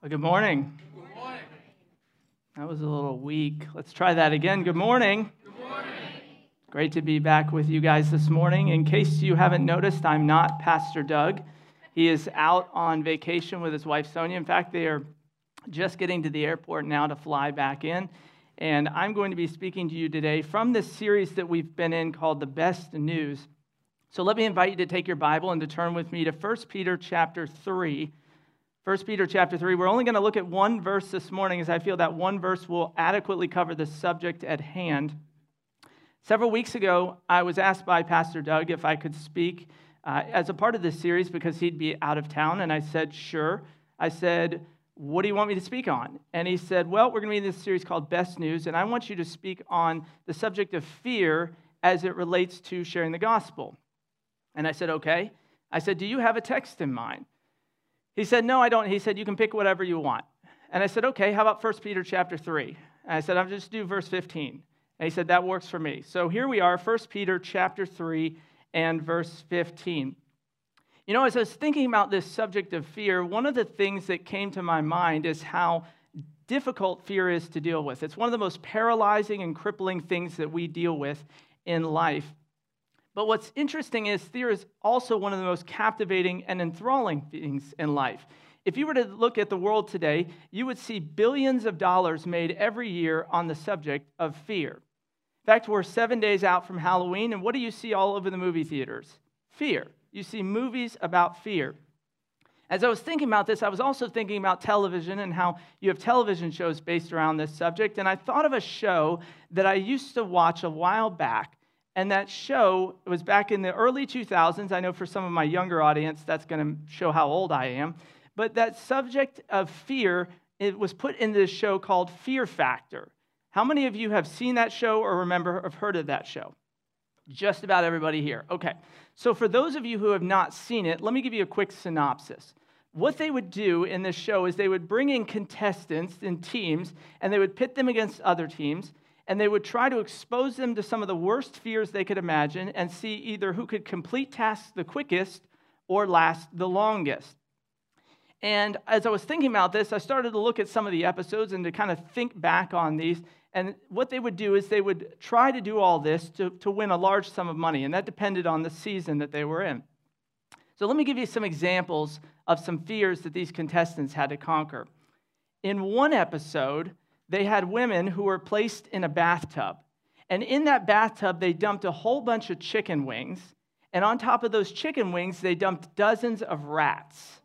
Well, good morning. Good morning. That was a little weak. Let's try that again. Good morning. Good morning. Great to be back with you guys this morning. In case you haven't noticed, I'm not Pastor Doug. He is out on vacation with his wife Sonia. In fact, they are just getting to the airport now to fly back in. And I'm going to be speaking to you today from this series that we've been in called The Best News. So let me invite you to take your Bible and to turn with me to 1 Peter chapter 3. 1 Peter chapter 3. We're only going to look at one verse this morning as I feel that one verse will adequately cover the subject at hand. Several weeks ago, I was asked by Pastor Doug if I could speak uh, as a part of this series because he'd be out of town, and I said, sure. I said, what do you want me to speak on? And he said, well, we're going to be in this series called Best News, and I want you to speak on the subject of fear as it relates to sharing the gospel. And I said, okay. I said, do you have a text in mind? He said, No, I don't. He said, You can pick whatever you want. And I said, Okay, how about 1 Peter chapter 3? And I said, I'll just do verse 15. And he said, That works for me. So here we are, 1 Peter chapter 3 and verse 15. You know, as I was thinking about this subject of fear, one of the things that came to my mind is how difficult fear is to deal with. It's one of the most paralyzing and crippling things that we deal with in life. But what's interesting is fear is also one of the most captivating and enthralling things in life. If you were to look at the world today, you would see billions of dollars made every year on the subject of fear. In fact, we're seven days out from Halloween, and what do you see all over the movie theaters? Fear. You see movies about fear. As I was thinking about this, I was also thinking about television and how you have television shows based around this subject. And I thought of a show that I used to watch a while back and that show was back in the early 2000s. I know for some of my younger audience, that's going to show how old I am. But that subject of fear, it was put in this show called Fear Factor. How many of you have seen that show or remember have heard of that show? Just about everybody here. Okay. So for those of you who have not seen it, let me give you a quick synopsis. What they would do in this show is they would bring in contestants in teams and they would pit them against other teams and they would try to expose them to some of the worst fears they could imagine and see either who could complete tasks the quickest or last the longest. And as I was thinking about this, I started to look at some of the episodes and to kind of think back on these. And what they would do is they would try to do all this to, to win a large sum of money, and that depended on the season that they were in. So let me give you some examples of some fears that these contestants had to conquer. In one episode, they had women who were placed in a bathtub. And in that bathtub, they dumped a whole bunch of chicken wings. And on top of those chicken wings, they dumped dozens of rats.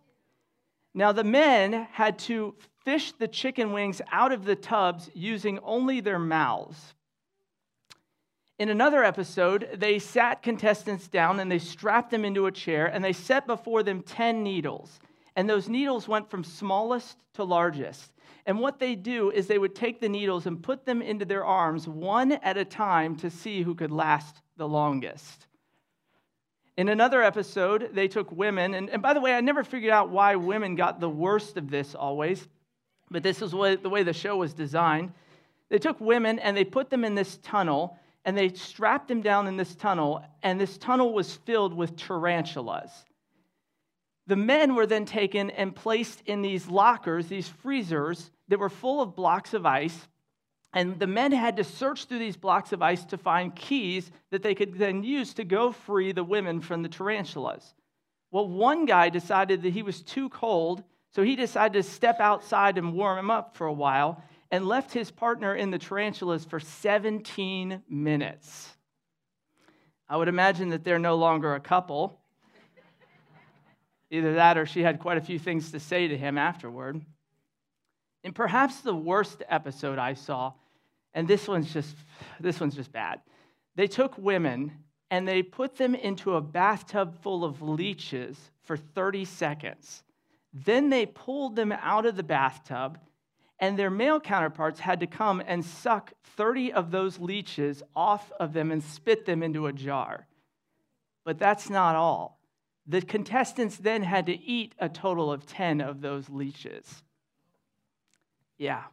Now, the men had to fish the chicken wings out of the tubs using only their mouths. In another episode, they sat contestants down and they strapped them into a chair and they set before them 10 needles. And those needles went from smallest to largest. And what they do is they would take the needles and put them into their arms one at a time to see who could last the longest. In another episode, they took women, and, and by the way, I never figured out why women got the worst of this always, but this is what, the way the show was designed. They took women and they put them in this tunnel, and they strapped them down in this tunnel, and this tunnel was filled with tarantulas. The men were then taken and placed in these lockers, these freezers that were full of blocks of ice. And the men had to search through these blocks of ice to find keys that they could then use to go free the women from the tarantulas. Well, one guy decided that he was too cold, so he decided to step outside and warm him up for a while and left his partner in the tarantulas for 17 minutes. I would imagine that they're no longer a couple. Either that or she had quite a few things to say to him afterward. And perhaps the worst episode I saw, and this one's just this one's just bad. They took women and they put them into a bathtub full of leeches for 30 seconds. Then they pulled them out of the bathtub, and their male counterparts had to come and suck 30 of those leeches off of them and spit them into a jar. But that's not all. The contestants then had to eat a total of 10 of those leeches. Yeah.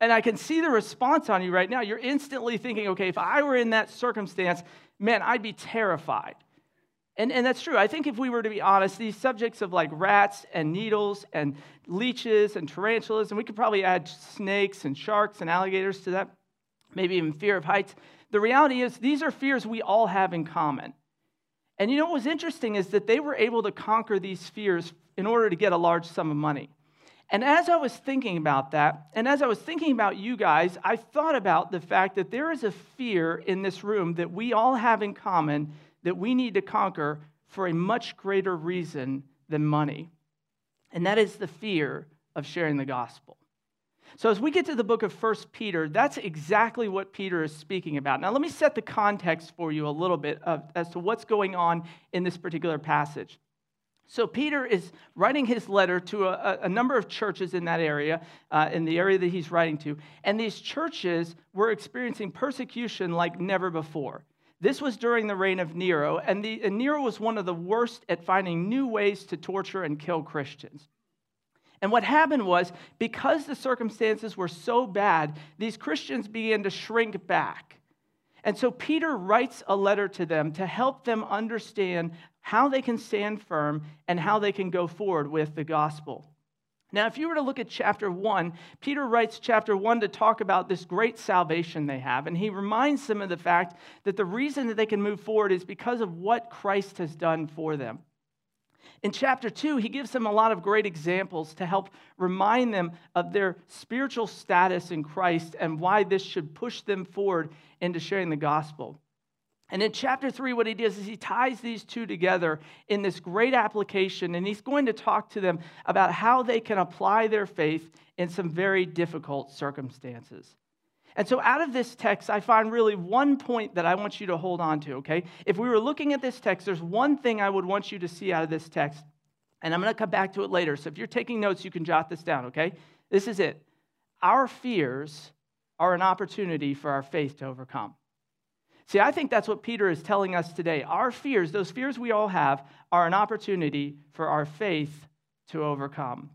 And I can see the response on you right now. You're instantly thinking, okay, if I were in that circumstance, man, I'd be terrified. And, and that's true. I think if we were to be honest, these subjects of like rats and needles and leeches and tarantulas, and we could probably add snakes and sharks and alligators to that, maybe even fear of heights. The reality is, these are fears we all have in common. And you know what was interesting is that they were able to conquer these fears in order to get a large sum of money. And as I was thinking about that, and as I was thinking about you guys, I thought about the fact that there is a fear in this room that we all have in common that we need to conquer for a much greater reason than money. And that is the fear of sharing the gospel. So, as we get to the book of First Peter, that's exactly what Peter is speaking about. Now, let me set the context for you a little bit of, as to what's going on in this particular passage. So, Peter is writing his letter to a, a number of churches in that area, uh, in the area that he's writing to. And these churches were experiencing persecution like never before. This was during the reign of Nero, and, the, and Nero was one of the worst at finding new ways to torture and kill Christians. And what happened was, because the circumstances were so bad, these Christians began to shrink back. And so Peter writes a letter to them to help them understand how they can stand firm and how they can go forward with the gospel. Now, if you were to look at chapter one, Peter writes chapter one to talk about this great salvation they have. And he reminds them of the fact that the reason that they can move forward is because of what Christ has done for them. In chapter two, he gives them a lot of great examples to help remind them of their spiritual status in Christ and why this should push them forward into sharing the gospel. And in chapter three, what he does is he ties these two together in this great application, and he's going to talk to them about how they can apply their faith in some very difficult circumstances. And so, out of this text, I find really one point that I want you to hold on to, okay? If we were looking at this text, there's one thing I would want you to see out of this text, and I'm going to come back to it later. So, if you're taking notes, you can jot this down, okay? This is it. Our fears are an opportunity for our faith to overcome. See, I think that's what Peter is telling us today. Our fears, those fears we all have, are an opportunity for our faith to overcome.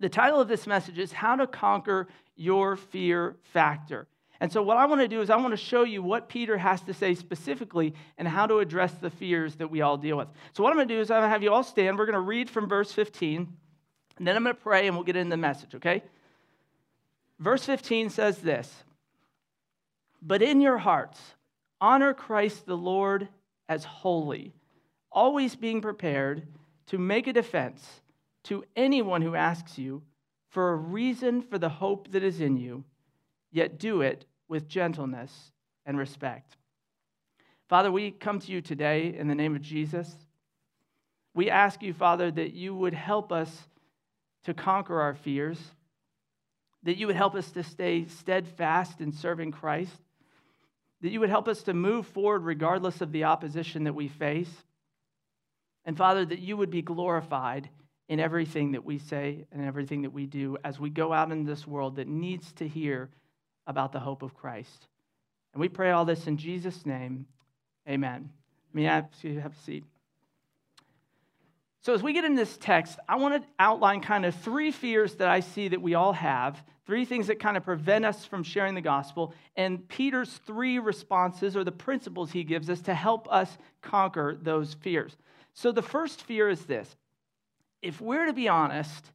The title of this message is How to Conquer Your Fear Factor. And so, what I want to do is, I want to show you what Peter has to say specifically and how to address the fears that we all deal with. So, what I'm going to do is, I'm going to have you all stand. We're going to read from verse 15, and then I'm going to pray and we'll get into the message, okay? Verse 15 says this But in your hearts, Honor Christ the Lord as holy, always being prepared to make a defense to anyone who asks you for a reason for the hope that is in you, yet do it with gentleness and respect. Father, we come to you today in the name of Jesus. We ask you, Father, that you would help us to conquer our fears, that you would help us to stay steadfast in serving Christ that you would help us to move forward regardless of the opposition that we face. And Father, that you would be glorified in everything that we say and everything that we do as we go out in this world that needs to hear about the hope of Christ. And we pray all this in Jesus' name. Amen. May I have a seat? So, as we get into this text, I want to outline kind of three fears that I see that we all have, three things that kind of prevent us from sharing the gospel, and Peter's three responses or the principles he gives us to help us conquer those fears. So, the first fear is this if we're to be honest,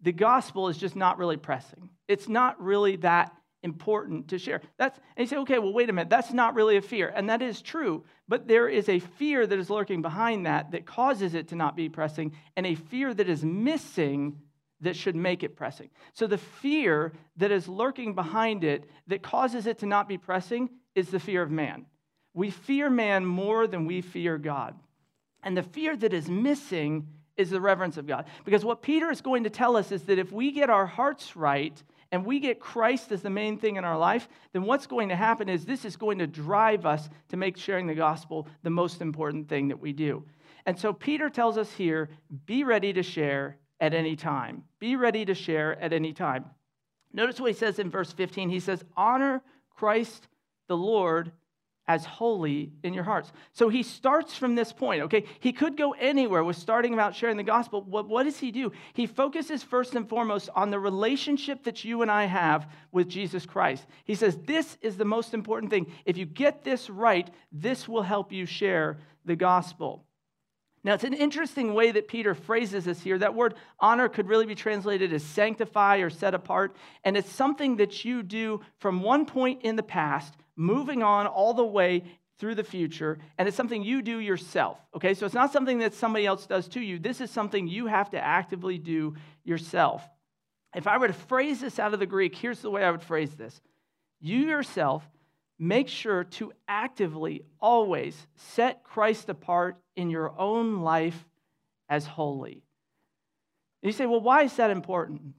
the gospel is just not really pressing. It's not really that important to share. That's and you say, okay, well, wait a minute, that's not really a fear. And that is true, but there is a fear that is lurking behind that that causes it to not be pressing, and a fear that is missing that should make it pressing. So the fear that is lurking behind it that causes it to not be pressing is the fear of man. We fear man more than we fear God. And the fear that is missing is the reverence of God. Because what Peter is going to tell us is that if we get our hearts right, and we get Christ as the main thing in our life, then what's going to happen is this is going to drive us to make sharing the gospel the most important thing that we do. And so Peter tells us here be ready to share at any time. Be ready to share at any time. Notice what he says in verse 15. He says, Honor Christ the Lord as holy in your hearts. So he starts from this point, okay? He could go anywhere with starting about sharing the gospel. What, what does he do? He focuses first and foremost on the relationship that you and I have with Jesus Christ. He says, This is the most important thing. If you get this right, this will help you share the gospel. Now, it's an interesting way that Peter phrases this here. That word honor could really be translated as sanctify or set apart. And it's something that you do from one point in the past, moving on all the way through the future. And it's something you do yourself. Okay, so it's not something that somebody else does to you. This is something you have to actively do yourself. If I were to phrase this out of the Greek, here's the way I would phrase this You yourself make sure to actively always set Christ apart in your own life as holy. And you say, well, why is that important?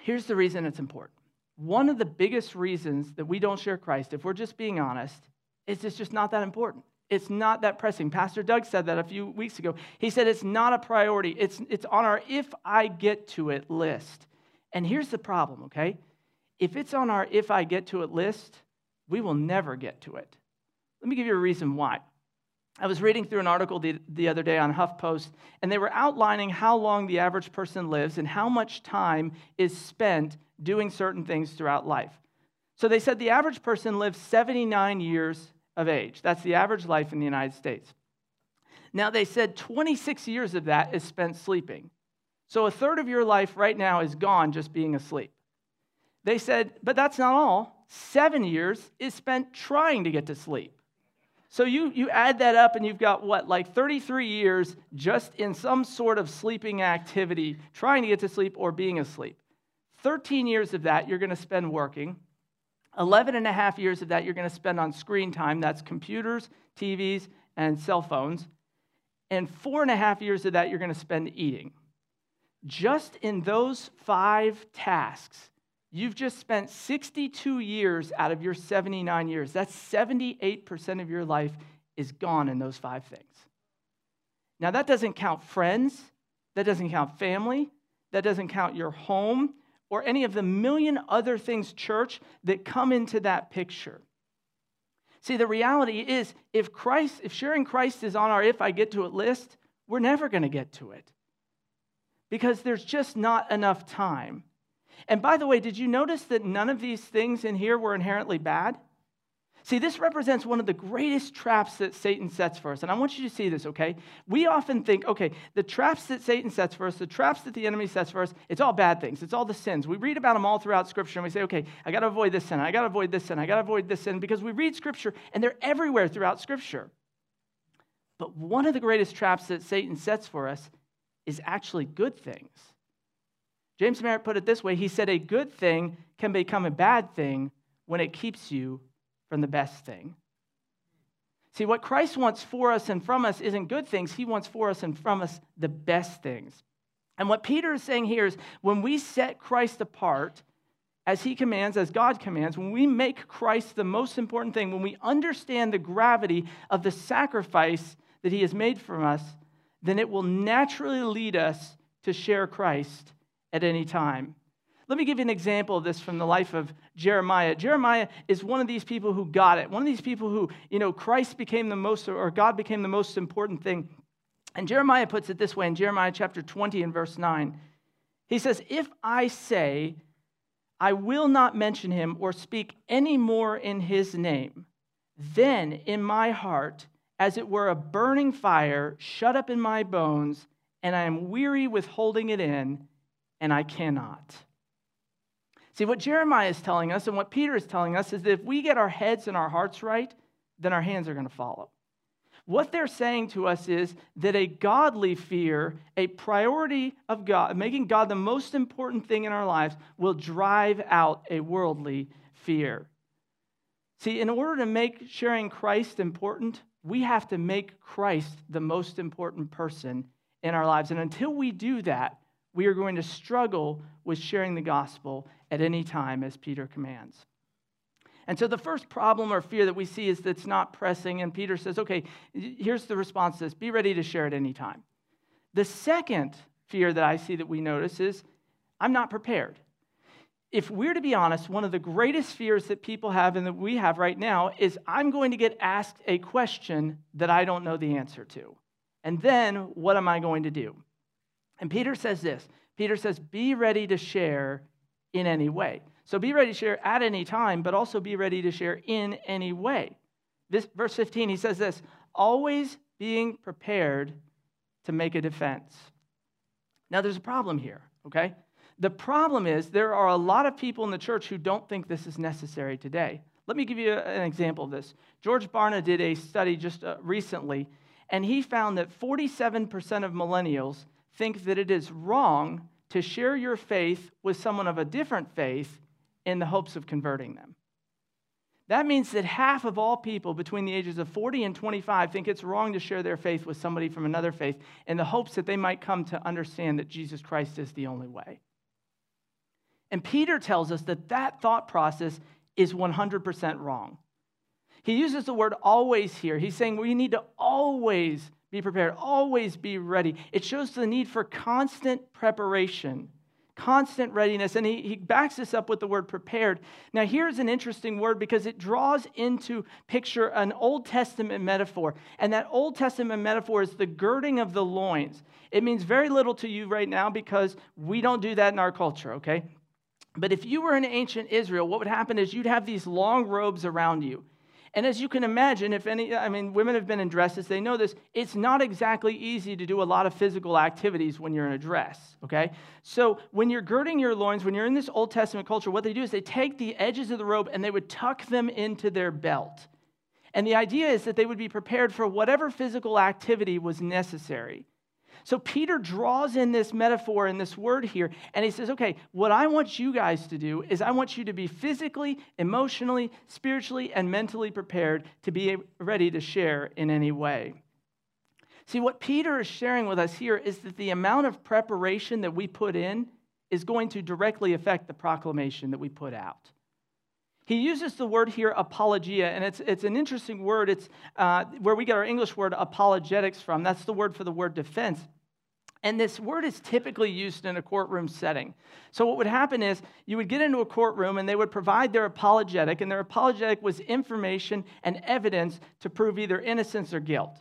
Here's the reason it's important. One of the biggest reasons that we don't share Christ, if we're just being honest, is it's just not that important. It's not that pressing. Pastor Doug said that a few weeks ago. He said it's not a priority. It's, it's on our if I get to it list. And here's the problem, okay? If it's on our if I get to it list, we will never get to it. Let me give you a reason why. I was reading through an article the, the other day on HuffPost, and they were outlining how long the average person lives and how much time is spent doing certain things throughout life. So they said the average person lives 79 years of age. That's the average life in the United States. Now, they said 26 years of that is spent sleeping. So a third of your life right now is gone just being asleep. They said, but that's not all seven years is spent trying to get to sleep. So you, you add that up, and you've got what, like 33 years just in some sort of sleeping activity, trying to get to sleep or being asleep. 13 years of that you're going to spend working. 11 and a half years of that you're going to spend on screen time. That's computers, TVs, and cell phones. And four and a half years of that you're going to spend eating. Just in those five tasks, You've just spent 62 years out of your 79 years. That's 78% of your life is gone in those five things. Now, that doesn't count friends, that doesn't count family, that doesn't count your home, or any of the million other things, church, that come into that picture. See, the reality is if Christ, if sharing Christ is on our if I get to it list, we're never going to get to it because there's just not enough time. And by the way, did you notice that none of these things in here were inherently bad? See, this represents one of the greatest traps that Satan sets for us. And I want you to see this, okay? We often think, okay, the traps that Satan sets for us, the traps that the enemy sets for us, it's all bad things. It's all the sins. We read about them all throughout Scripture and we say, okay, I got to avoid this sin. I got to avoid this sin. I got to avoid this sin because we read Scripture and they're everywhere throughout Scripture. But one of the greatest traps that Satan sets for us is actually good things. James Merritt put it this way he said, A good thing can become a bad thing when it keeps you from the best thing. See, what Christ wants for us and from us isn't good things, He wants for us and from us the best things. And what Peter is saying here is when we set Christ apart, as he commands, as God commands, when we make Christ the most important thing, when we understand the gravity of the sacrifice that he has made for us, then it will naturally lead us to share Christ at any time. Let me give you an example of this from the life of Jeremiah. Jeremiah is one of these people who got it. One of these people who, you know, Christ became the most, or God became the most important thing. And Jeremiah puts it this way in Jeremiah chapter 20 and verse 9. He says, If I say, I will not mention him or speak any more in his name, then in my heart, as it were a burning fire shut up in my bones, and I am weary with holding it in, and I cannot. See, what Jeremiah is telling us and what Peter is telling us is that if we get our heads and our hearts right, then our hands are going to follow. What they're saying to us is that a godly fear, a priority of God, making God the most important thing in our lives, will drive out a worldly fear. See, in order to make sharing Christ important, we have to make Christ the most important person in our lives. And until we do that, we are going to struggle with sharing the gospel at any time, as Peter commands. And so the first problem or fear that we see is that it's not pressing. And Peter says, okay, here's the response to this be ready to share at any time. The second fear that I see that we notice is I'm not prepared. If we're to be honest, one of the greatest fears that people have and that we have right now is I'm going to get asked a question that I don't know the answer to. And then what am I going to do? And Peter says this Peter says, Be ready to share in any way. So be ready to share at any time, but also be ready to share in any way. This verse 15, he says this always being prepared to make a defense. Now, there's a problem here, okay? The problem is there are a lot of people in the church who don't think this is necessary today. Let me give you an example of this. George Barna did a study just uh, recently, and he found that 47% of millennials think that it is wrong to share your faith with someone of a different faith in the hopes of converting them. That means that half of all people between the ages of 40 and 25 think it's wrong to share their faith with somebody from another faith in the hopes that they might come to understand that Jesus Christ is the only way. And Peter tells us that that thought process is 100% wrong. He uses the word always here. He's saying we need to always be prepared, always be ready. It shows the need for constant preparation, constant readiness. And he, he backs this up with the word prepared. Now, here's an interesting word because it draws into picture an Old Testament metaphor. And that Old Testament metaphor is the girding of the loins. It means very little to you right now because we don't do that in our culture, okay? But if you were in ancient Israel, what would happen is you'd have these long robes around you. And as you can imagine, if any, I mean, women have been in dresses, they know this. It's not exactly easy to do a lot of physical activities when you're in a dress, okay? So when you're girding your loins, when you're in this Old Testament culture, what they do is they take the edges of the robe and they would tuck them into their belt. And the idea is that they would be prepared for whatever physical activity was necessary. So Peter draws in this metaphor and this word here, and he says, okay, what I want you guys to do is I want you to be physically, emotionally, spiritually, and mentally prepared to be ready to share in any way. See, what Peter is sharing with us here is that the amount of preparation that we put in is going to directly affect the proclamation that we put out. He uses the word here, apologia, and it's, it's an interesting word. It's uh, where we get our English word apologetics from. That's the word for the word defense. And this word is typically used in a courtroom setting. So, what would happen is you would get into a courtroom and they would provide their apologetic, and their apologetic was information and evidence to prove either innocence or guilt.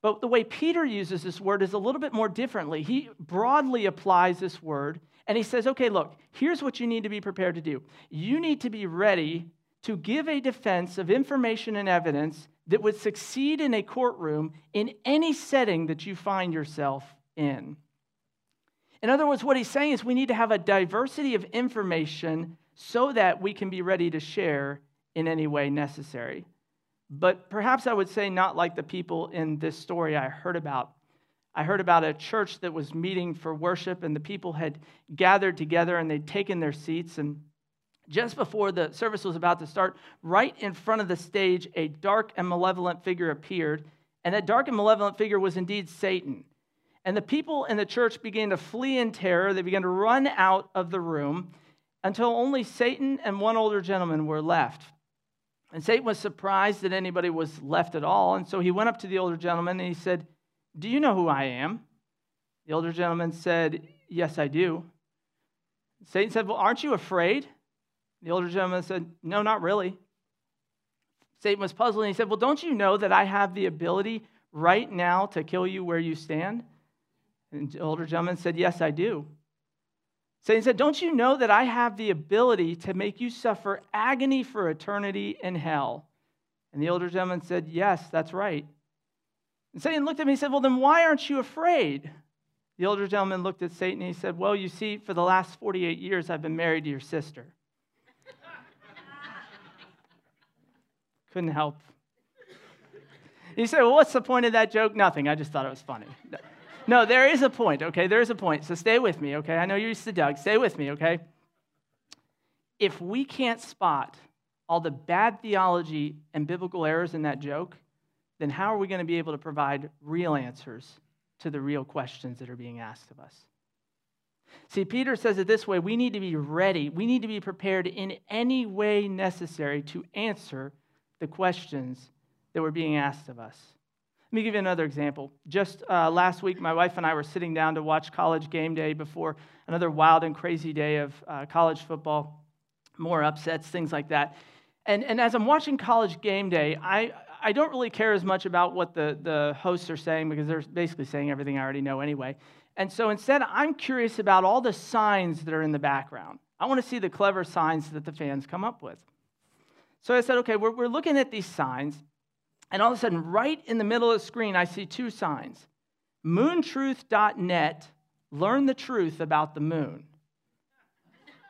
But the way Peter uses this word is a little bit more differently. He broadly applies this word and he says, okay, look, here's what you need to be prepared to do. You need to be ready to give a defense of information and evidence that would succeed in a courtroom in any setting that you find yourself in. In other words, what he's saying is we need to have a diversity of information so that we can be ready to share in any way necessary. But perhaps I would say not like the people in this story I heard about I heard about a church that was meeting for worship, and the people had gathered together and they'd taken their seats. And just before the service was about to start, right in front of the stage, a dark and malevolent figure appeared. And that dark and malevolent figure was indeed Satan. And the people in the church began to flee in terror. They began to run out of the room until only Satan and one older gentleman were left. And Satan was surprised that anybody was left at all. And so he went up to the older gentleman and he said, do you know who I am? The older gentleman said, Yes, I do. Satan said, Well, aren't you afraid? The older gentleman said, No, not really. Satan was puzzled and he said, Well, don't you know that I have the ability right now to kill you where you stand? And the older gentleman said, Yes, I do. Satan said, Don't you know that I have the ability to make you suffer agony for eternity in hell? And the older gentleman said, Yes, that's right. And Satan looked at me and said, Well, then why aren't you afraid? The older gentleman looked at Satan and he said, Well, you see, for the last 48 years, I've been married to your sister. Couldn't help. He said, Well, what's the point of that joke? Nothing. I just thought it was funny. No, there is a point, okay? There is a point. So stay with me, okay? I know you're used to Doug. Stay with me, okay? If we can't spot all the bad theology and biblical errors in that joke, then how are we going to be able to provide real answers to the real questions that are being asked of us? See, Peter says it this way we need to be ready, we need to be prepared in any way necessary to answer the questions that were being asked of us. Let me give you another example. Just uh, last week, my wife and I were sitting down to watch college game day before another wild and crazy day of uh, college football, more upsets, things like that. And, and as I'm watching college game day, I, I don't really care as much about what the, the hosts are saying because they're basically saying everything I already know anyway. And so instead, I'm curious about all the signs that are in the background. I want to see the clever signs that the fans come up with. So I said, okay, we're, we're looking at these signs. And all of a sudden, right in the middle of the screen, I see two signs. moontruth.net, learn the truth about the moon.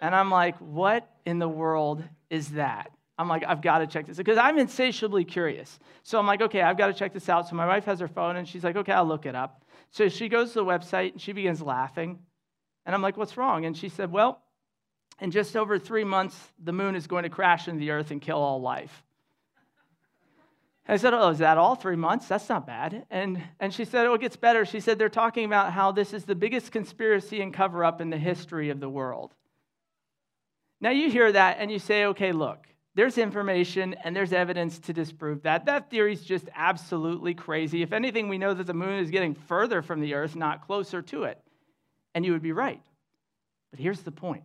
And I'm like, what in the world is that? I'm like, I've got to check this because I'm insatiably curious. So I'm like, okay, I've got to check this out. So my wife has her phone and she's like, okay, I'll look it up. So she goes to the website and she begins laughing. And I'm like, what's wrong? And she said, well, in just over three months, the moon is going to crash into the earth and kill all life. I said, Oh, is that all? Three months? That's not bad. And, and she said, Oh, it gets better. She said, They're talking about how this is the biggest conspiracy and cover up in the history of the world. Now you hear that and you say, Okay, look, there's information and there's evidence to disprove that. That theory is just absolutely crazy. If anything, we know that the moon is getting further from the earth, not closer to it. And you would be right. But here's the point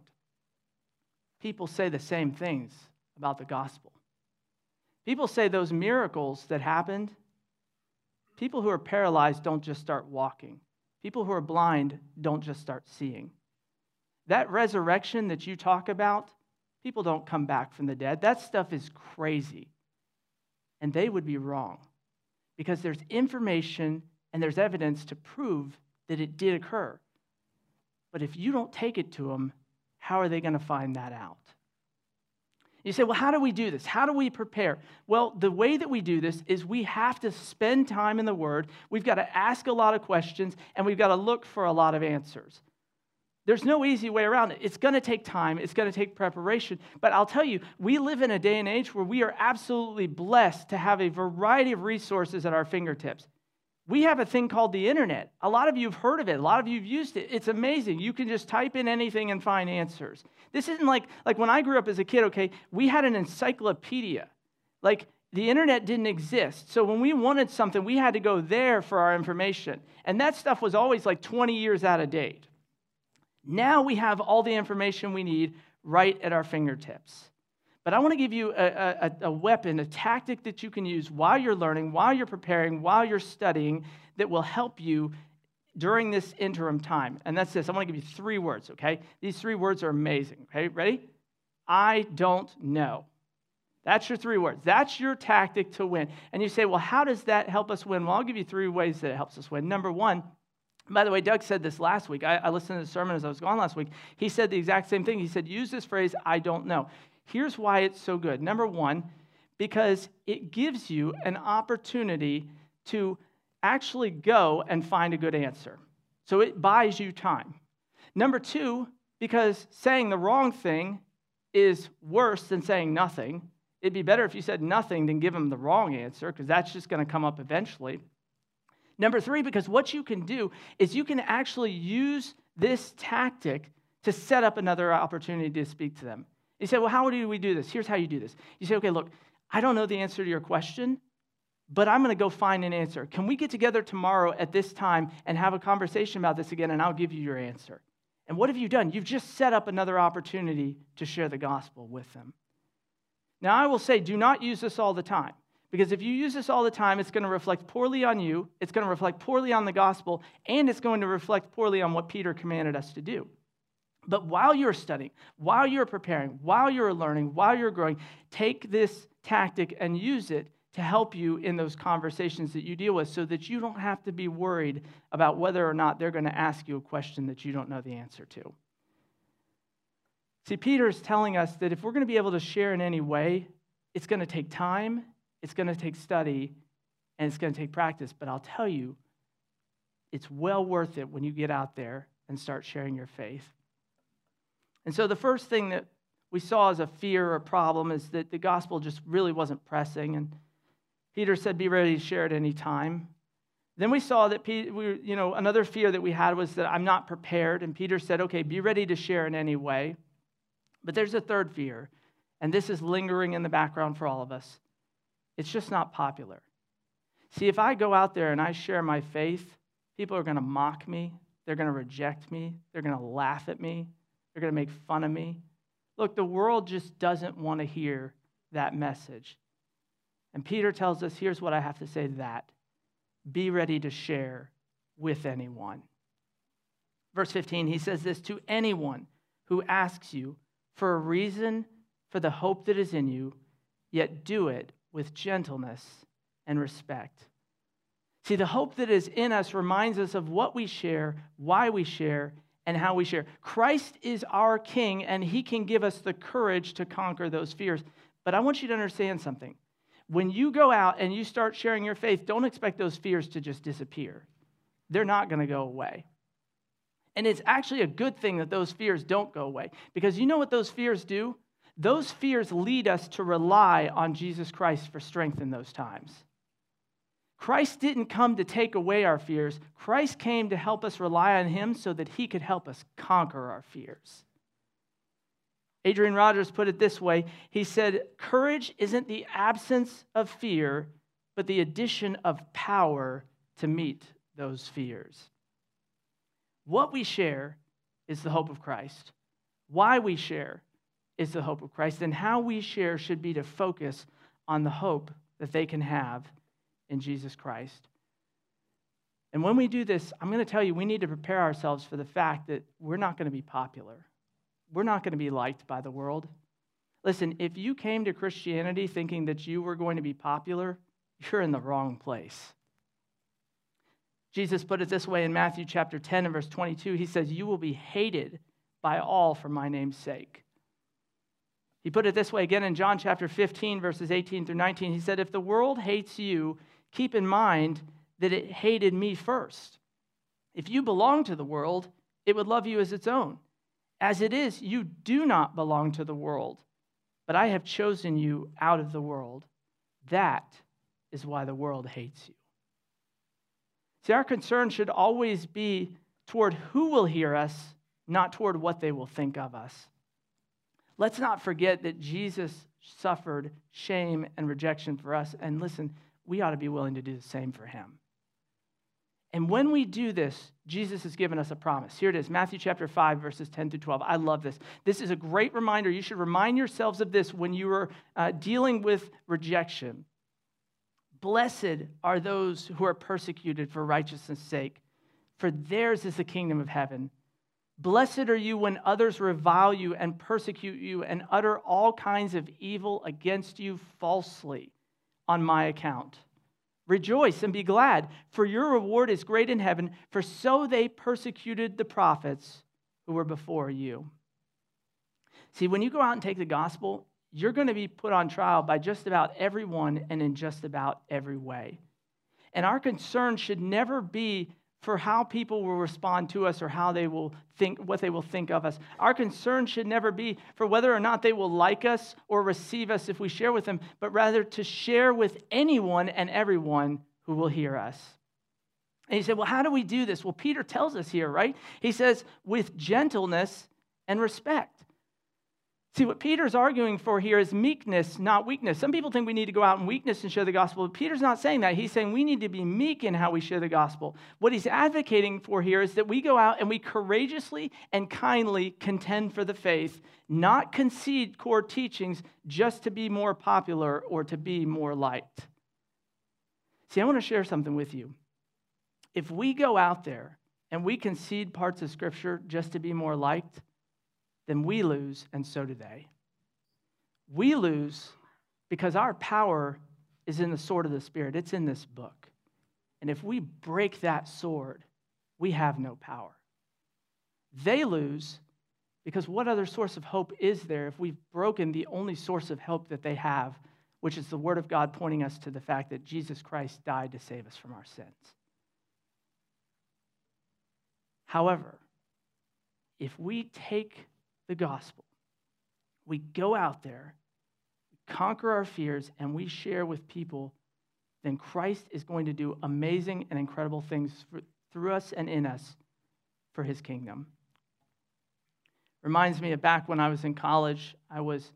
people say the same things about the gospel. People say those miracles that happened, people who are paralyzed don't just start walking. People who are blind don't just start seeing. That resurrection that you talk about, people don't come back from the dead. That stuff is crazy. And they would be wrong because there's information and there's evidence to prove that it did occur. But if you don't take it to them, how are they going to find that out? You say, well, how do we do this? How do we prepare? Well, the way that we do this is we have to spend time in the Word. We've got to ask a lot of questions, and we've got to look for a lot of answers. There's no easy way around it. It's going to take time, it's going to take preparation. But I'll tell you, we live in a day and age where we are absolutely blessed to have a variety of resources at our fingertips. We have a thing called the internet. A lot of you have heard of it. A lot of you have used it. It's amazing. You can just type in anything and find answers. This isn't like, like when I grew up as a kid, okay, we had an encyclopedia. Like the internet didn't exist. So when we wanted something, we had to go there for our information. And that stuff was always like 20 years out of date. Now we have all the information we need right at our fingertips. But I want to give you a, a, a, weapon, a tactic that you can use while you're learning, while you're preparing, while you're studying that will help you during this interim time. And that's this. I want to give you three words, okay? These three words are amazing, okay? Ready? I don't know. That's your three words. That's your tactic to win. And you say, well, how does that help us win? Well, I'll give you three ways that it helps us win. Number one, by the way, Doug said this last week. I, I listened to the sermon as I was gone last week. He said the exact same thing. He said, use this phrase, I don't know. Here's why it's so good. Number one, because it gives you an opportunity to actually go and find a good answer. So it buys you time. Number two, because saying the wrong thing is worse than saying nothing. It'd be better if you said nothing than give them the wrong answer, because that's just going to come up eventually. Number three, because what you can do is you can actually use this tactic to set up another opportunity to speak to them. You say, well, how do we do this? Here's how you do this. You say, okay, look, I don't know the answer to your question, but I'm going to go find an answer. Can we get together tomorrow at this time and have a conversation about this again, and I'll give you your answer? And what have you done? You've just set up another opportunity to share the gospel with them. Now, I will say, do not use this all the time. Because if you use this all the time, it's going to reflect poorly on you, it's going to reflect poorly on the gospel, and it's going to reflect poorly on what Peter commanded us to do. But while you're studying, while you're preparing, while you're learning, while you're growing, take this tactic and use it to help you in those conversations that you deal with so that you don't have to be worried about whether or not they're going to ask you a question that you don't know the answer to. See, Peter is telling us that if we're going to be able to share in any way, it's going to take time, it's going to take study, and it's going to take practice. But I'll tell you, it's well worth it when you get out there and start sharing your faith. And so the first thing that we saw as a fear or problem is that the gospel just really wasn't pressing. And Peter said, Be ready to share at any time. Then we saw that we, you know, another fear that we had was that I'm not prepared. And Peter said, Okay, be ready to share in any way. But there's a third fear, and this is lingering in the background for all of us. It's just not popular. See, if I go out there and I share my faith, people are going to mock me, they're going to reject me, they're going to laugh at me, they're going to make fun of me. Look, the world just doesn't want to hear that message. And Peter tells us here's what I have to say to that be ready to share with anyone. Verse 15, he says this to anyone who asks you for a reason for the hope that is in you, yet do it with gentleness and respect. See, the hope that is in us reminds us of what we share, why we share, and how we share. Christ is our King, and He can give us the courage to conquer those fears. But I want you to understand something. When you go out and you start sharing your faith, don't expect those fears to just disappear. They're not going to go away. And it's actually a good thing that those fears don't go away because you know what those fears do? Those fears lead us to rely on Jesus Christ for strength in those times. Christ didn't come to take away our fears. Christ came to help us rely on him so that he could help us conquer our fears. Adrian Rogers put it this way He said, Courage isn't the absence of fear, but the addition of power to meet those fears. What we share is the hope of Christ. Why we share is the hope of Christ. And how we share should be to focus on the hope that they can have in Jesus Christ. And when we do this, I'm going to tell you, we need to prepare ourselves for the fact that we're not going to be popular. We're not going to be liked by the world. Listen, if you came to Christianity thinking that you were going to be popular, you're in the wrong place. Jesus put it this way in Matthew chapter 10 and verse 22. He says, You will be hated by all for my name's sake. He put it this way again in John chapter 15, verses 18 through 19. He said, If the world hates you, keep in mind that it hated me first. If you belong to the world, it would love you as its own. As it is, you do not belong to the world, but I have chosen you out of the world. That is why the world hates you. See, our concern should always be toward who will hear us, not toward what they will think of us. Let's not forget that Jesus suffered shame and rejection for us. And listen, we ought to be willing to do the same for him. And when we do this, Jesus has given us a promise. Here it is Matthew chapter 5, verses 10 through 12. I love this. This is a great reminder. You should remind yourselves of this when you are uh, dealing with rejection. Blessed are those who are persecuted for righteousness' sake, for theirs is the kingdom of heaven. Blessed are you when others revile you and persecute you and utter all kinds of evil against you falsely on my account. Rejoice and be glad, for your reward is great in heaven, for so they persecuted the prophets who were before you. See, when you go out and take the gospel, you're going to be put on trial by just about everyone and in just about every way. And our concern should never be for how people will respond to us or how they will think what they will think of us. Our concern should never be for whether or not they will like us or receive us if we share with them, but rather to share with anyone and everyone who will hear us. And he said, Well, how do we do this? Well, Peter tells us here, right? He says, with gentleness and respect. See, what Peter's arguing for here is meekness, not weakness. Some people think we need to go out in weakness and share the gospel, but Peter's not saying that. He's saying we need to be meek in how we share the gospel. What he's advocating for here is that we go out and we courageously and kindly contend for the faith, not concede core teachings just to be more popular or to be more liked. See, I want to share something with you. If we go out there and we concede parts of Scripture just to be more liked, then we mm-hmm. lose, and so do they. We lose because our power is in the sword of the Spirit, it's in this book. And if we break that sword, we have no power. They lose because what other source of hope is there if we've broken the only source of hope that they have, which is the Word of God pointing us to the fact that Jesus Christ died to save us from our sins? However, if we take the gospel. We go out there, conquer our fears, and we share with people, then Christ is going to do amazing and incredible things for, through us and in us for his kingdom. Reminds me of back when I was in college, I was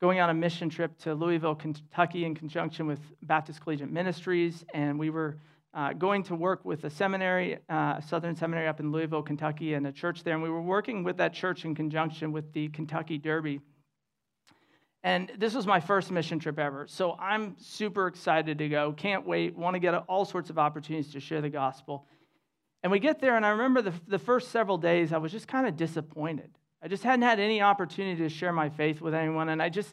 going on a mission trip to Louisville, Kentucky, in conjunction with Baptist Collegiate Ministries, and we were uh, going to work with a seminary, uh, Southern Seminary up in Louisville, Kentucky, and a church there. And we were working with that church in conjunction with the Kentucky Derby. And this was my first mission trip ever. So I'm super excited to go. Can't wait. Want to get all sorts of opportunities to share the gospel. And we get there, and I remember the, the first several days, I was just kind of disappointed. I just hadn't had any opportunity to share my faith with anyone. And I just,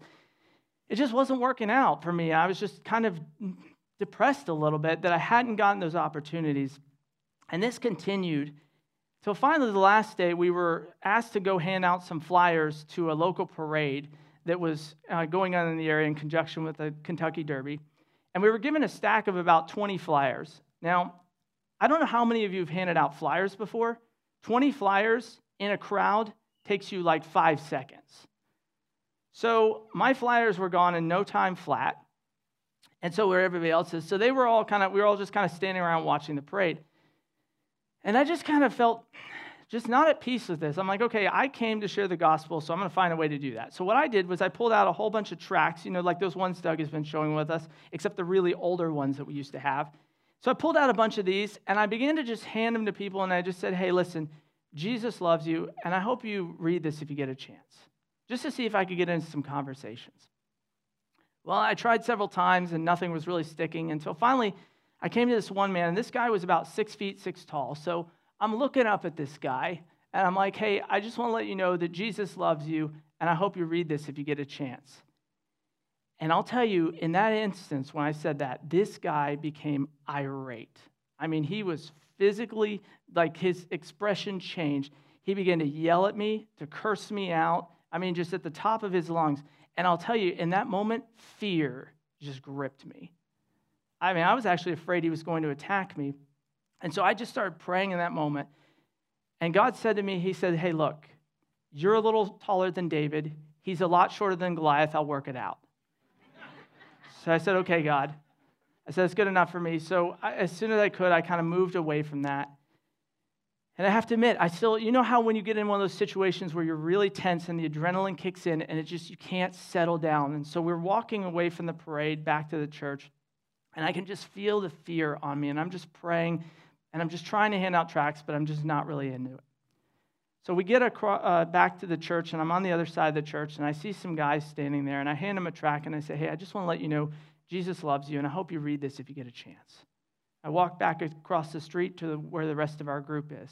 it just wasn't working out for me. I was just kind of depressed a little bit that I hadn't gotten those opportunities. And this continued till finally the last day we were asked to go hand out some flyers to a local parade that was uh, going on in the area in conjunction with the Kentucky Derby. And we were given a stack of about 20 flyers. Now, I don't know how many of you have handed out flyers before. 20 flyers in a crowd takes you like five seconds. So my flyers were gone in no time flat. And so were everybody else's. So they were all kind of, we were all just kind of standing around watching the parade. And I just kind of felt just not at peace with this. I'm like, okay, I came to share the gospel, so I'm going to find a way to do that. So what I did was I pulled out a whole bunch of tracts, you know, like those ones Doug has been showing with us, except the really older ones that we used to have. So I pulled out a bunch of these and I began to just hand them to people and I just said, hey, listen, Jesus loves you, and I hope you read this if you get a chance, just to see if I could get into some conversations. Well, I tried several times and nothing was really sticking until finally I came to this one man, and this guy was about six feet six tall. So I'm looking up at this guy, and I'm like, hey, I just want to let you know that Jesus loves you, and I hope you read this if you get a chance. And I'll tell you, in that instance, when I said that, this guy became irate. I mean, he was physically, like his expression changed. He began to yell at me, to curse me out. I mean, just at the top of his lungs. And I'll tell you, in that moment, fear just gripped me. I mean, I was actually afraid he was going to attack me. And so I just started praying in that moment. And God said to me, He said, Hey, look, you're a little taller than David. He's a lot shorter than Goliath. I'll work it out. so I said, Okay, God. I said, It's good enough for me. So I, as soon as I could, I kind of moved away from that. And I have to admit, I still, you know how when you get in one of those situations where you're really tense and the adrenaline kicks in and it just, you can't settle down. And so we're walking away from the parade back to the church, and I can just feel the fear on me. And I'm just praying, and I'm just trying to hand out tracts, but I'm just not really into it. So we get across, uh, back to the church, and I'm on the other side of the church, and I see some guys standing there, and I hand them a tract, and I say, Hey, I just want to let you know Jesus loves you, and I hope you read this if you get a chance. I walk back across the street to where the rest of our group is.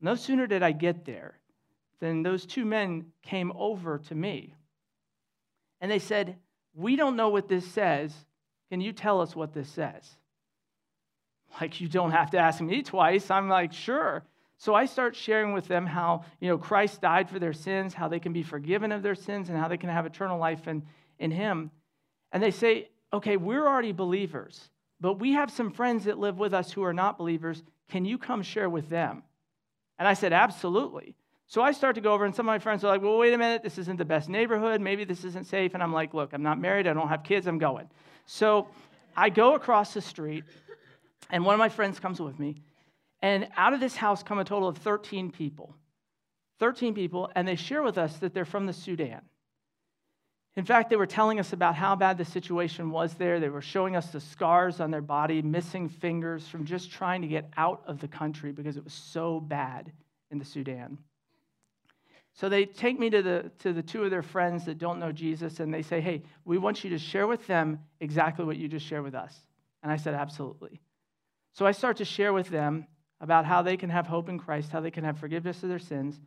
No sooner did I get there than those two men came over to me. And they said, We don't know what this says. Can you tell us what this says? Like, you don't have to ask me twice. I'm like, Sure. So I start sharing with them how, you know, Christ died for their sins, how they can be forgiven of their sins, and how they can have eternal life in, in Him. And they say, Okay, we're already believers, but we have some friends that live with us who are not believers. Can you come share with them? And I said, Absolutely. So I start to go over, and some of my friends are like, Well, wait a minute, this isn't the best neighborhood. Maybe this isn't safe. And I'm like, Look, I'm not married. I don't have kids. I'm going. So I go across the street, and one of my friends comes with me. And out of this house come a total of 13 people. 13 people, and they share with us that they're from the Sudan. In fact, they were telling us about how bad the situation was there. They were showing us the scars on their body, missing fingers from just trying to get out of the country because it was so bad in the Sudan. So they take me to the, to the two of their friends that don't know Jesus, and they say, Hey, we want you to share with them exactly what you just shared with us. And I said, Absolutely. So I start to share with them about how they can have hope in Christ, how they can have forgiveness of their sins.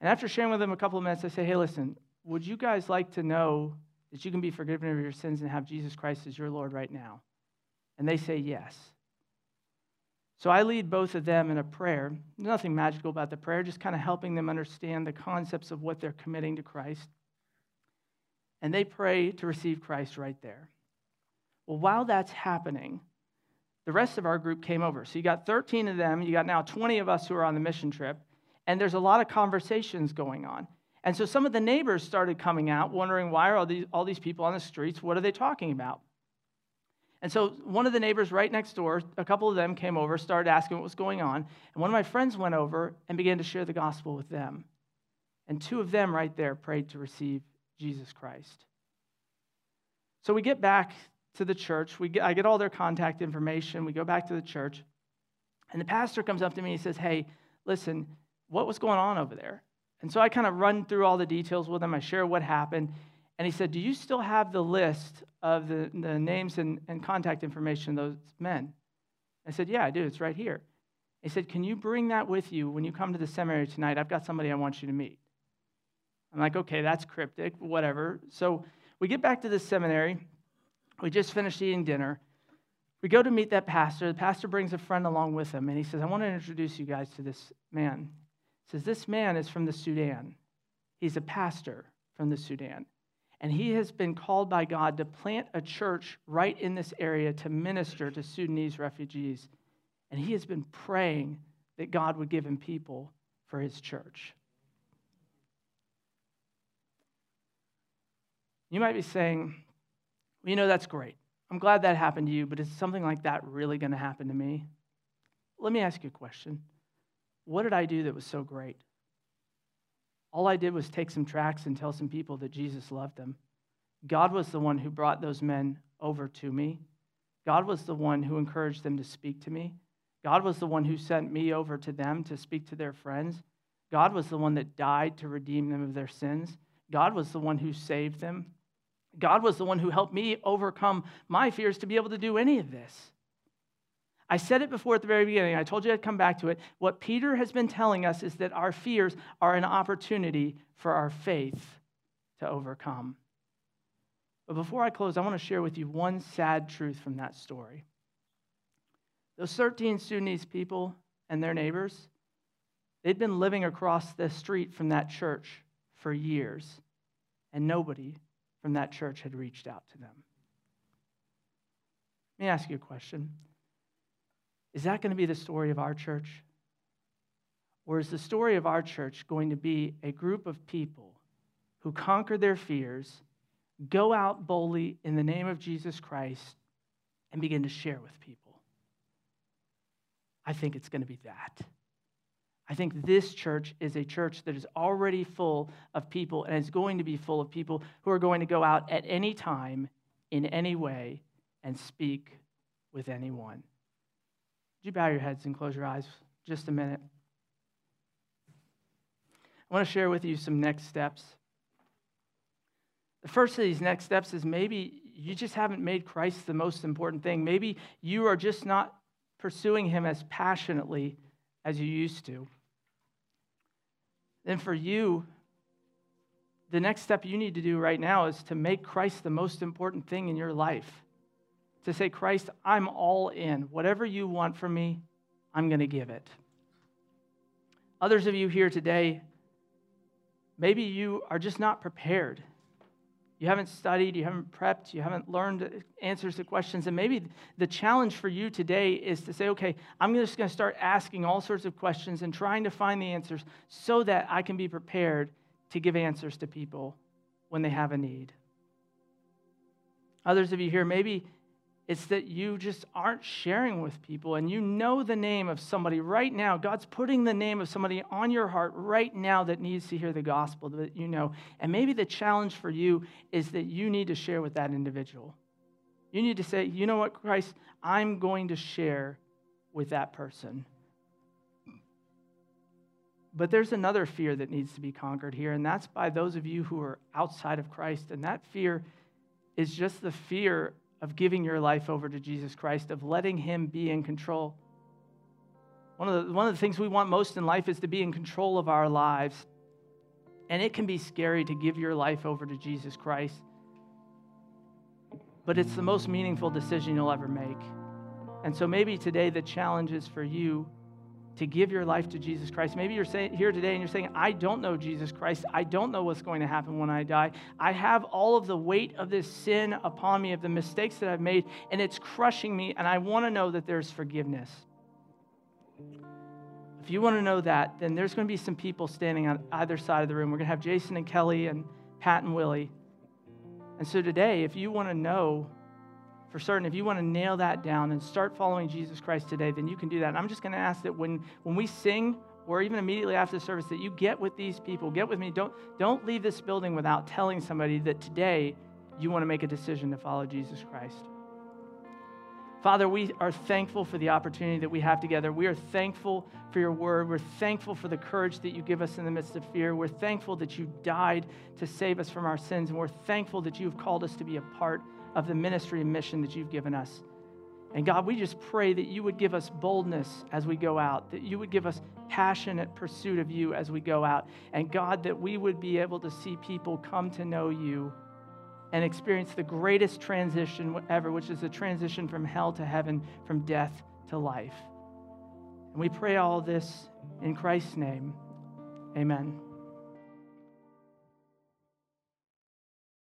And after sharing with them a couple of minutes, I say, Hey, listen, would you guys like to know that you can be forgiven of your sins and have Jesus Christ as your Lord right now? And they say yes. So I lead both of them in a prayer. Nothing magical about the prayer, just kind of helping them understand the concepts of what they're committing to Christ. And they pray to receive Christ right there. Well, while that's happening, the rest of our group came over. So you got 13 of them, you got now 20 of us who are on the mission trip, and there's a lot of conversations going on. And so some of the neighbors started coming out, wondering why are all these, all these people on the streets? What are they talking about? And so one of the neighbors right next door, a couple of them came over, started asking what was going on. And one of my friends went over and began to share the gospel with them. And two of them right there prayed to receive Jesus Christ. So we get back to the church. We get, I get all their contact information. We go back to the church. And the pastor comes up to me and he says, Hey, listen, what was going on over there? And so I kind of run through all the details with him. I share what happened. And he said, Do you still have the list of the, the names and, and contact information of those men? I said, Yeah, I do. It's right here. He said, Can you bring that with you when you come to the seminary tonight? I've got somebody I want you to meet. I'm like, Okay, that's cryptic, whatever. So we get back to the seminary. We just finished eating dinner. We go to meet that pastor. The pastor brings a friend along with him, and he says, I want to introduce you guys to this man. Says, This man is from the Sudan. He's a pastor from the Sudan. And he has been called by God to plant a church right in this area to minister to Sudanese refugees. And he has been praying that God would give him people for his church. You might be saying, well, you know, that's great. I'm glad that happened to you, but is something like that really going to happen to me? Let me ask you a question. What did I do that was so great? All I did was take some tracts and tell some people that Jesus loved them. God was the one who brought those men over to me. God was the one who encouraged them to speak to me. God was the one who sent me over to them to speak to their friends. God was the one that died to redeem them of their sins. God was the one who saved them. God was the one who helped me overcome my fears to be able to do any of this. I said it before at the very beginning. I told you I'd come back to it. What Peter has been telling us is that our fears are an opportunity for our faith to overcome. But before I close, I want to share with you one sad truth from that story. Those 13 Sudanese people and their neighbors, they'd been living across the street from that church for years, and nobody from that church had reached out to them. Let me ask you a question Is that going to be the story of our church? Or is the story of our church going to be a group of people who conquer their fears, go out boldly in the name of Jesus Christ, and begin to share with people? I think it's going to be that. I think this church is a church that is already full of people and is going to be full of people who are going to go out at any time, in any way, and speak with anyone. Would you bow your heads and close your eyes just a minute? I want to share with you some next steps. The first of these next steps is maybe you just haven't made Christ the most important thing. Maybe you are just not pursuing him as passionately as you used to. Then for you, the next step you need to do right now is to make Christ the most important thing in your life. To say, Christ, I'm all in. Whatever you want from me, I'm going to give it. Others of you here today, maybe you are just not prepared you haven't studied, you haven't prepped, you haven't learned answers to questions. And maybe the challenge for you today is to say, okay, I'm just going to start asking all sorts of questions and trying to find the answers so that I can be prepared to give answers to people when they have a need. Others of you here, maybe it's that you just aren't sharing with people and you know the name of somebody right now. God's putting the name of somebody on your heart right now that needs to hear the gospel that you know. And maybe the challenge for you is that you need to share with that individual. You need to say, you know what, Christ, I'm going to share with that person. But there's another fear that needs to be conquered here, and that's by those of you who are outside of Christ. And that fear is just the fear of giving your life over to Jesus Christ, of letting Him be in control. One of, the, one of the things we want most in life is to be in control of our lives. And it can be scary to give your life over to Jesus Christ. But it's the most meaningful decision you'll ever make. And so maybe today the challenge is for you to give your life to Jesus Christ. Maybe you're here today and you're saying, I don't know Jesus Christ. I don't know what's going to happen when I die. I have all of the weight of this sin upon me, of the mistakes that I've made, and it's crushing me, and I want to know that there's forgiveness. If you want to know that, then there's going to be some people standing on either side of the room. We're going to have Jason and Kelly and Pat and Willie. And so today, if you want to know for certain, if you want to nail that down and start following Jesus Christ today, then you can do that. And I'm just going to ask that when, when we sing, or even immediately after the service, that you get with these people, get with me. Don't, don't leave this building without telling somebody that today you want to make a decision to follow Jesus Christ. Father, we are thankful for the opportunity that we have together. We are thankful for your word. We're thankful for the courage that you give us in the midst of fear. We're thankful that you died to save us from our sins. And we're thankful that you've called us to be a part of the ministry and mission that you've given us. And God, we just pray that you would give us boldness as we go out, that you would give us passionate pursuit of you as we go out. And God, that we would be able to see people come to know you and experience the greatest transition ever, which is a transition from hell to heaven, from death to life. And we pray all this in Christ's name. Amen.